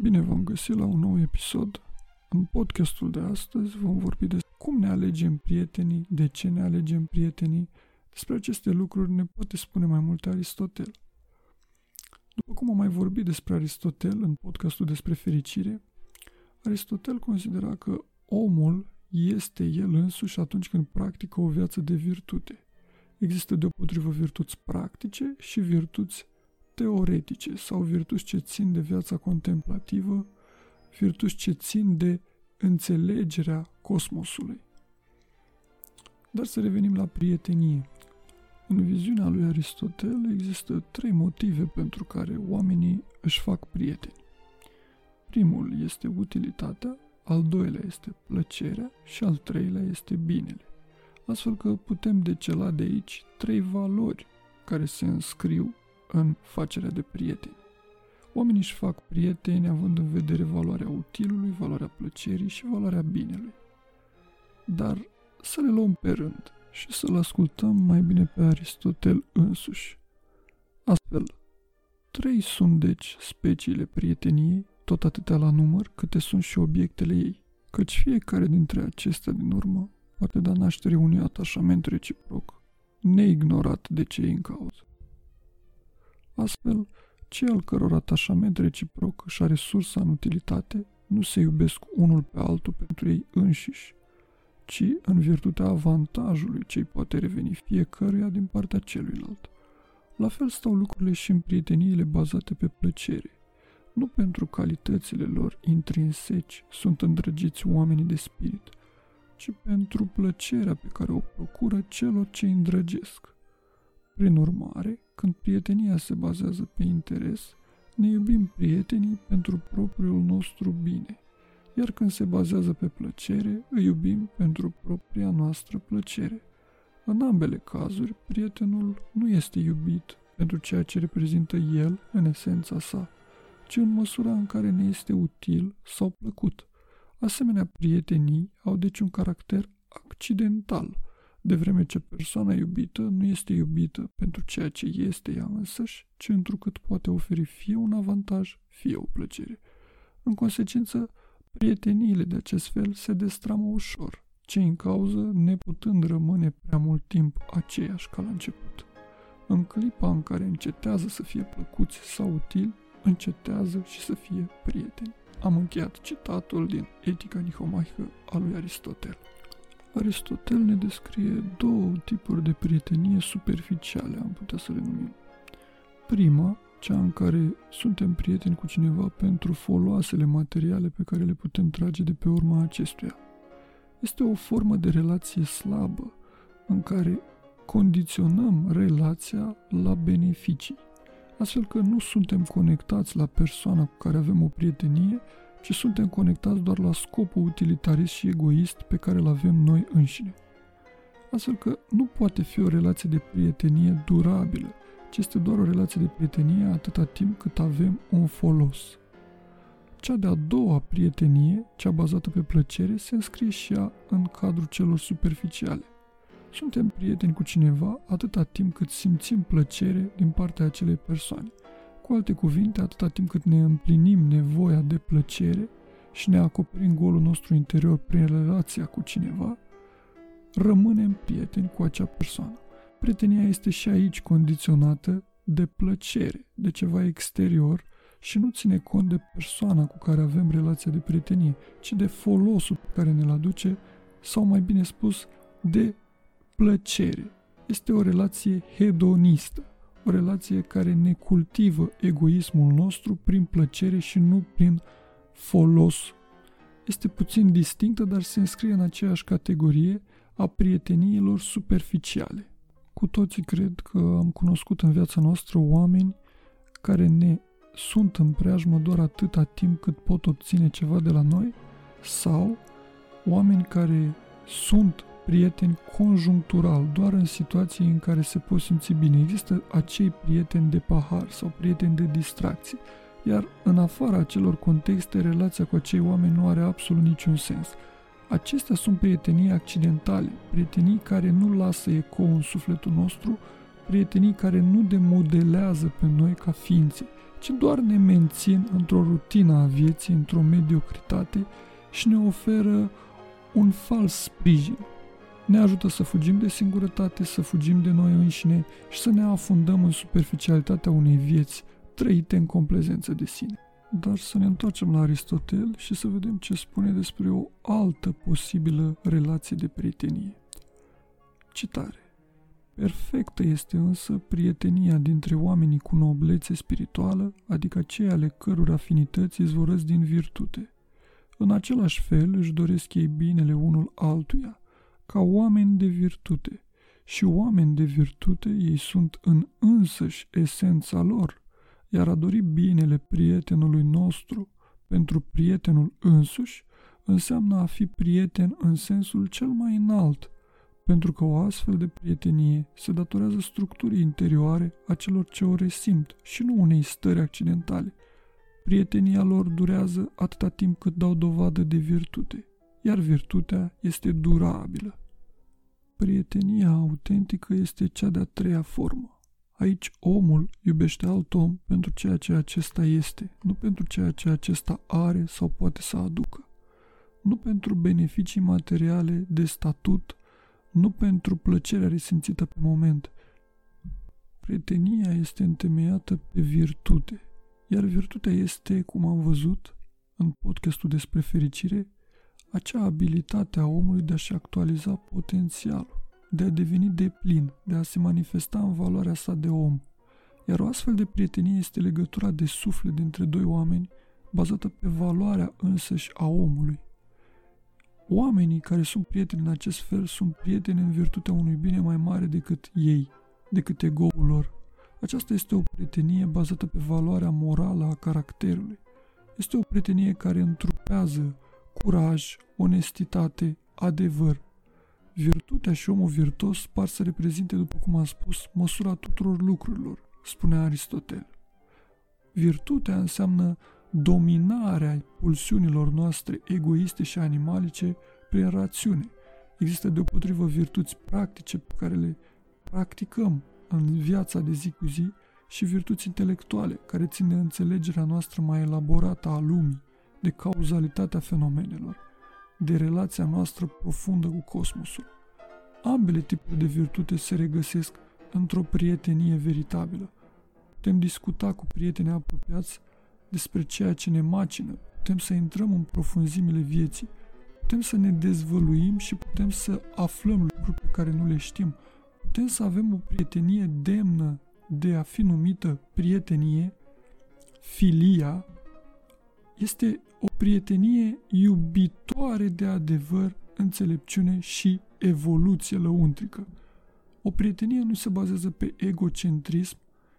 Bine v-am găsit la un nou episod. În podcastul de astăzi vom vorbi despre cum ne alegem prietenii, de ce ne alegem prietenii. Despre aceste lucruri ne poate spune mai multe Aristotel. După cum am mai vorbit despre Aristotel în podcastul despre fericire, Aristotel considera că omul este el însuși atunci când practică o viață de virtute. Există deopotrivă virtuți practice și virtuți teoretice sau virtuți ce țin de viața contemplativă, virtuți ce țin de înțelegerea cosmosului. Dar să revenim la prietenie. În viziunea lui Aristotel există trei motive pentru care oamenii își fac prieteni. Primul este utilitatea, al doilea este plăcerea și al treilea este binele. Astfel că putem decela de aici trei valori care se înscriu în facerea de prieteni. Oamenii își fac prieteni având în vedere valoarea utilului, valoarea plăcerii și valoarea binelui. Dar să le luăm pe rând și să-l ascultăm mai bine pe Aristotel însuși. Astfel, trei sunt deci speciile prieteniei, tot atâtea la număr câte sunt și obiectele ei, căci fiecare dintre acestea din urmă poate da naștere unui atașament reciproc, neignorat de cei în cauză. Astfel, cei al căror atașament reciproc își are sursa în utilitate nu se iubesc unul pe altul pentru ei înșiși, ci în virtutea avantajului ce poate reveni fiecăruia din partea celuilalt. La fel stau lucrurile și în prieteniile bazate pe plăcere. Nu pentru calitățile lor intrinseci sunt îndrăgiți oamenii de spirit, ci pentru plăcerea pe care o procură celor ce îi îndrăgesc. Prin urmare, când prietenia se bazează pe interes, ne iubim prietenii pentru propriul nostru bine, iar când se bazează pe plăcere, îi iubim pentru propria noastră plăcere. În ambele cazuri, prietenul nu este iubit pentru ceea ce reprezintă el în esența sa, ci în măsura în care ne este util sau plăcut. Asemenea, prietenii au deci un caracter accidental – de vreme ce persoana iubită nu este iubită pentru ceea ce este ea însăși, ci întrucât poate oferi fie un avantaj, fie o plăcere. În consecință, prieteniile de acest fel se destramă ușor, ce în cauză neputând rămâne prea mult timp aceeași ca la început. În clipa în care încetează să fie plăcuți sau utili, încetează și să fie prieteni. Am încheiat citatul din Etica Nihomaică a lui Aristotel. Aristotel ne descrie două tipuri de prietenie superficiale, am putea să le numim. Prima, cea în care suntem prieteni cu cineva pentru foloasele materiale pe care le putem trage de pe urma acestuia. Este o formă de relație slabă, în care condiționăm relația la beneficii, astfel că nu suntem conectați la persoana cu care avem o prietenie, ci suntem conectați doar la scopul utilitarist și egoist pe care îl avem noi înșine. Astfel că nu poate fi o relație de prietenie durabilă, ci este doar o relație de prietenie atâta timp cât avem un folos. Cea de-a doua prietenie, cea bazată pe plăcere, se înscrie și ea în cadrul celor superficiale. Suntem prieteni cu cineva atâta timp cât simțim plăcere din partea acelei persoane – cu alte cuvinte, atâta timp cât ne împlinim nevoia de plăcere și ne acoperim golul nostru interior prin relația cu cineva, rămânem prieteni cu acea persoană. Prietenia este și aici condiționată de plăcere, de ceva exterior și nu ține cont de persoana cu care avem relația de prietenie, ci de folosul pe care ne-l aduce, sau mai bine spus, de plăcere. Este o relație hedonistă o relație care ne cultivă egoismul nostru prin plăcere și nu prin folos. Este puțin distinctă, dar se înscrie în aceeași categorie a prieteniilor superficiale. Cu toții cred că am cunoscut în viața noastră oameni care ne sunt în preajmă doar atâta timp cât pot obține ceva de la noi sau oameni care sunt prieteni conjunctural, doar în situații în care se pot simți bine. Există acei prieteni de pahar sau prieteni de distracție, iar în afara acelor contexte, relația cu acei oameni nu are absolut niciun sens. Acestea sunt prietenii accidentale, prietenii care nu lasă ecou în sufletul nostru, prietenii care nu demodelează pe noi ca ființe, ci doar ne mențin într-o rutină a vieții, într-o mediocritate și ne oferă un fals sprijin. Ne ajută să fugim de singurătate, să fugim de noi înșine și să ne afundăm în superficialitatea unei vieți trăite în complezență de sine. Dar să ne întoarcem la Aristotel și să vedem ce spune despre o altă posibilă relație de prietenie. Citare. Perfectă este însă prietenia dintre oamenii cu noblețe spirituală, adică cei ale căror afinități izvorăsc din virtute. În același fel își doresc ei binele unul altuia, ca oameni de virtute, și oameni de virtute ei sunt în însăși esența lor, iar a dori binele prietenului nostru pentru prietenul însuși înseamnă a fi prieten în sensul cel mai înalt, pentru că o astfel de prietenie se datorează structurii interioare a celor ce o resimt și nu unei stări accidentale. Prietenia lor durează atâta timp cât dau dovadă de virtute, iar virtutea este durabilă. Prietenia autentică este cea de-a treia formă. Aici omul iubește alt om pentru ceea ce acesta este, nu pentru ceea ce acesta are sau poate să aducă. Nu pentru beneficii materiale de statut nu pentru plăcerea resimțită pe moment. Prietenia este întemeiată pe virtute, iar virtutea este, cum am văzut în podcastul despre fericire, acea abilitate a omului de a-și actualiza potențialul, de a deveni deplin, de a se manifesta în valoarea sa de om. Iar o astfel de prietenie este legătura de suflet dintre doi oameni, bazată pe valoarea însăși a omului. Oamenii care sunt prieteni în acest fel sunt prieteni în virtutea unui bine mai mare decât ei, decât ego-ul lor. Aceasta este o prietenie bazată pe valoarea morală a caracterului. Este o prietenie care întrupează curaj, onestitate, adevăr. Virtutea și omul virtuos par să reprezinte, după cum am spus, măsura tuturor lucrurilor, spunea Aristotel. Virtutea înseamnă dominarea pulsiunilor noastre egoiste și animalice prin rațiune. Există deopotrivă virtuți practice pe care le practicăm în viața de zi cu zi și virtuți intelectuale care țin de înțelegerea noastră mai elaborată a lumii, de cauzalitatea fenomenelor, de relația noastră profundă cu cosmosul. Ambele tipuri de virtute se regăsesc într-o prietenie veritabilă. Putem discuta cu prieteni apropiați despre ceea ce ne macină, putem să intrăm în profunzimile vieții, putem să ne dezvăluim și putem să aflăm lucruri pe care nu le știm, putem să avem o prietenie demnă de a fi numită prietenie, filia, este o prietenie iubitoare de adevăr, înțelepciune și evoluție lăuntrică. O prietenie nu se bazează pe egocentrism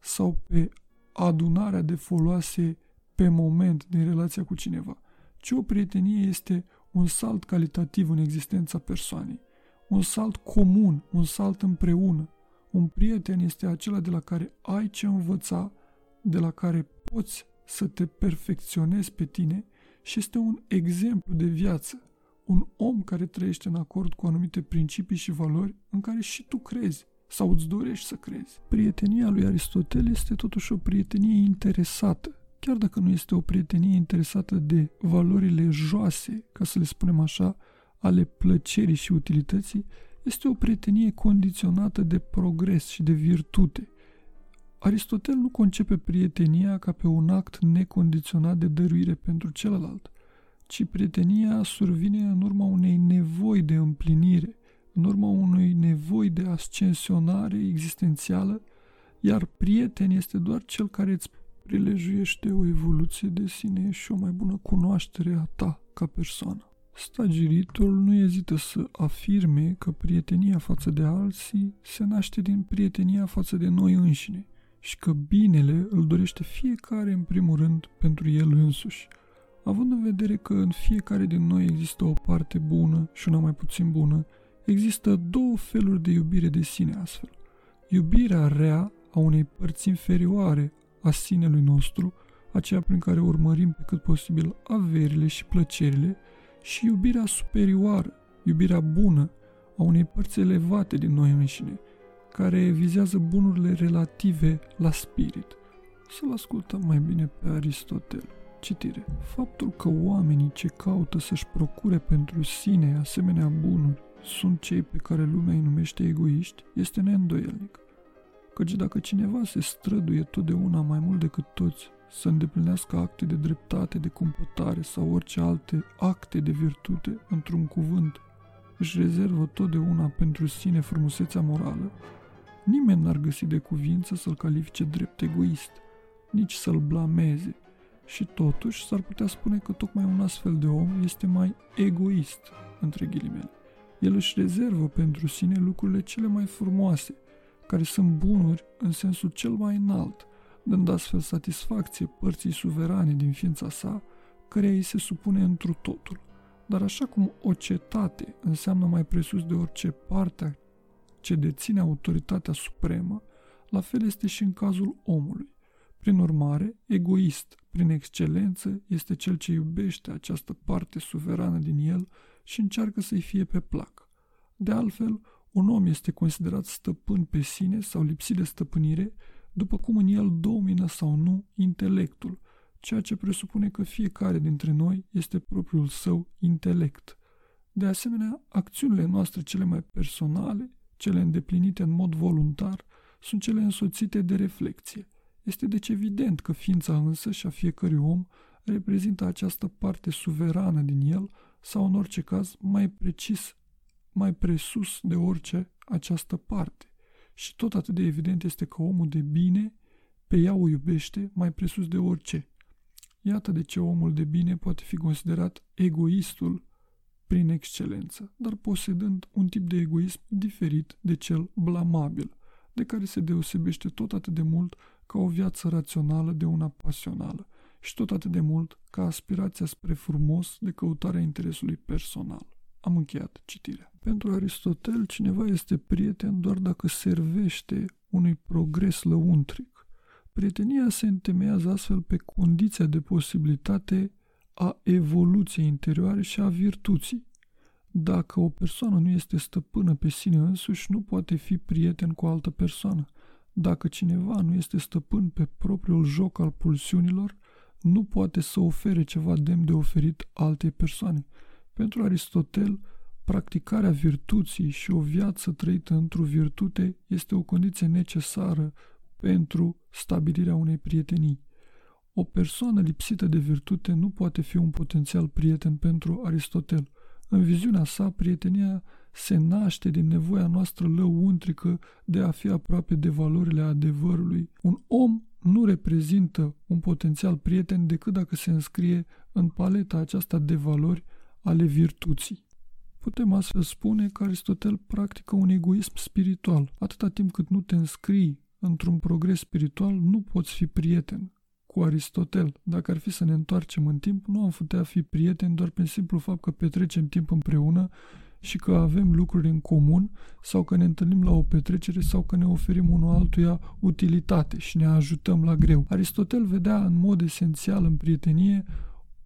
sau pe adunarea de foloase pe moment din relația cu cineva, ci o prietenie este un salt calitativ în existența persoanei, un salt comun, un salt împreună. Un prieten este acela de la care ai ce învăța, de la care poți să te perfecționezi pe tine și este un exemplu de viață, un om care trăiește în acord cu anumite principii și valori în care și tu crezi sau îți dorești să crezi. Prietenia lui Aristotel este totuși o prietenie interesată, chiar dacă nu este o prietenie interesată de valorile joase, ca să le spunem așa, ale plăcerii și utilității, este o prietenie condiționată de progres și de virtute. Aristotel nu concepe prietenia ca pe un act necondiționat de dăruire pentru celălalt, ci prietenia survine în urma unei nevoi de împlinire, în urma unei nevoi de ascensionare existențială, iar prieten este doar cel care îți prilejuiește o evoluție de sine și o mai bună cunoaștere a ta ca persoană. Stagiritul nu ezită să afirme că prietenia față de alții se naște din prietenia față de noi înșine și că binele îl dorește fiecare în primul rând pentru el însuși, având în vedere că în fiecare din noi există o parte bună și una mai puțin bună, există două feluri de iubire de sine astfel. Iubirea rea a unei părți inferioare a sinelui nostru, aceea prin care urmărim pe cât posibil averile și plăcerile, și iubirea superioară, iubirea bună a unei părți elevate din noi înșine, care vizează bunurile relative la spirit. să-l ascultăm mai bine pe Aristotel. Citire. Faptul că oamenii ce caută să-și procure pentru sine asemenea bunuri sunt cei pe care lumea îi numește egoiști este neîndoielnic. Căci dacă cineva se străduie totdeauna mai mult decât toți să îndeplinească acte de dreptate, de cumpătare sau orice alte acte de virtute, într-un cuvânt, își rezervă totdeauna pentru sine frumusețea morală, nimeni n-ar găsi de cuvință să-l califice drept egoist, nici să-l blameze, și totuși s-ar putea spune că tocmai un astfel de om este mai egoist, între ghilimele. El își rezervă pentru sine lucrurile cele mai frumoase, care sunt bunuri în sensul cel mai înalt, dând astfel satisfacție părții suverane din ființa sa, care îi se supune întru totul. Dar așa cum o cetate înseamnă mai presus de orice parte ce deține autoritatea supremă, la fel este și în cazul omului. Prin urmare, egoist, prin excelență, este cel ce iubește această parte suverană din el și încearcă să-i fie pe plac. De altfel, un om este considerat stăpân pe sine sau lipsit de stăpânire, după cum în el domină sau nu intelectul, ceea ce presupune că fiecare dintre noi este propriul său intelect. De asemenea, acțiunile noastre cele mai personale, cele îndeplinite în mod voluntar, sunt cele însoțite de reflexie. Este deci evident că ființa însă și a fiecărui om reprezintă această parte suverană din el sau în orice caz mai precis, mai presus de orice această parte. Și tot atât de evident este că omul de bine pe ea o iubește mai presus de orice. Iată de ce omul de bine poate fi considerat egoistul prin excelență, dar posedând un tip de egoism diferit de cel blamabil, de care se deosebește tot atât de mult ca o viață rațională de una pasională și tot atât de mult ca aspirația spre frumos de căutarea interesului personal. Am încheiat citirea. Pentru Aristotel, cineva este prieten doar dacă servește unui progres lăuntric. Prietenia se întemeiază astfel pe condiția de posibilitate a evoluției interioare și a virtuții. Dacă o persoană nu este stăpână pe sine însuși, nu poate fi prieten cu o altă persoană. Dacă cineva nu este stăpân pe propriul joc al pulsiunilor, nu poate să ofere ceva demn de oferit altei persoane. Pentru Aristotel, practicarea virtuții și o viață trăită într-o virtute este o condiție necesară pentru stabilirea unei prietenii. O persoană lipsită de virtute nu poate fi un potențial prieten pentru Aristotel. În viziunea sa, prietenia se naște din nevoia noastră lăuntrică de a fi aproape de valorile adevărului. Un om nu reprezintă un potențial prieten decât dacă se înscrie în paleta aceasta de valori ale virtuții. Putem astfel spune că Aristotel practică un egoism spiritual. Atâta timp cât nu te înscrii într-un progres spiritual, nu poți fi prieten cu Aristotel. Dacă ar fi să ne întoarcem în timp, nu am putea fi prieteni doar prin simplu fapt că petrecem timp împreună și că avem lucruri în comun sau că ne întâlnim la o petrecere sau că ne oferim unul altuia utilitate și ne ajutăm la greu. Aristotel vedea în mod esențial în prietenie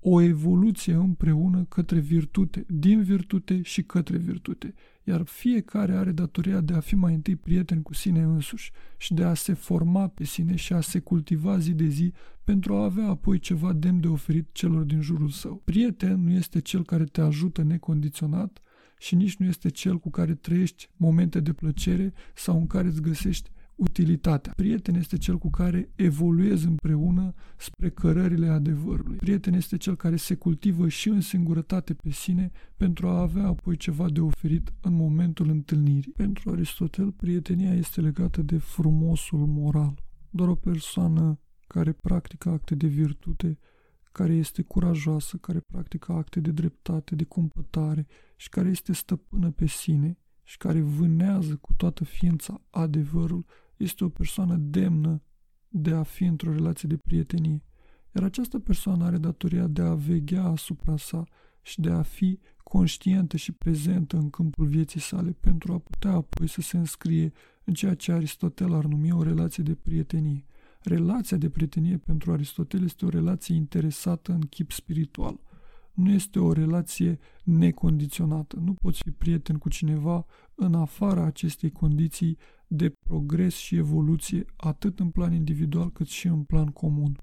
o evoluție împreună către virtute, din virtute și către virtute, iar fiecare are datoria de a fi mai întâi prieten cu sine însuși și de a se forma pe sine și a se cultiva zi de zi pentru a avea apoi ceva demn de oferit celor din jurul său. Prieten nu este cel care te ajută necondiționat și nici nu este cel cu care trăiești momente de plăcere sau în care îți găsești utilitatea. Prieten este cel cu care evoluezi împreună spre cărările adevărului. Prieten este cel care se cultivă și în singurătate pe sine pentru a avea apoi ceva de oferit în momentul întâlnirii. Pentru Aristotel, prietenia este legată de frumosul moral. Doar o persoană care practică acte de virtute, care este curajoasă, care practică acte de dreptate, de cumpătare și care este stăpână pe sine și care vânează cu toată ființa adevărul, este o persoană demnă de a fi într-o relație de prietenie, iar această persoană are datoria de a veghea asupra sa și de a fi conștientă și prezentă în câmpul vieții sale pentru a putea apoi să se înscrie în ceea ce Aristotel ar numi o relație de prietenie. Relația de prietenie pentru Aristotel este o relație interesată în chip spiritual. Nu este o relație necondiționată. Nu poți fi prieten cu cineva în afara acestei condiții de progres și evoluție, atât în plan individual cât și în plan comun.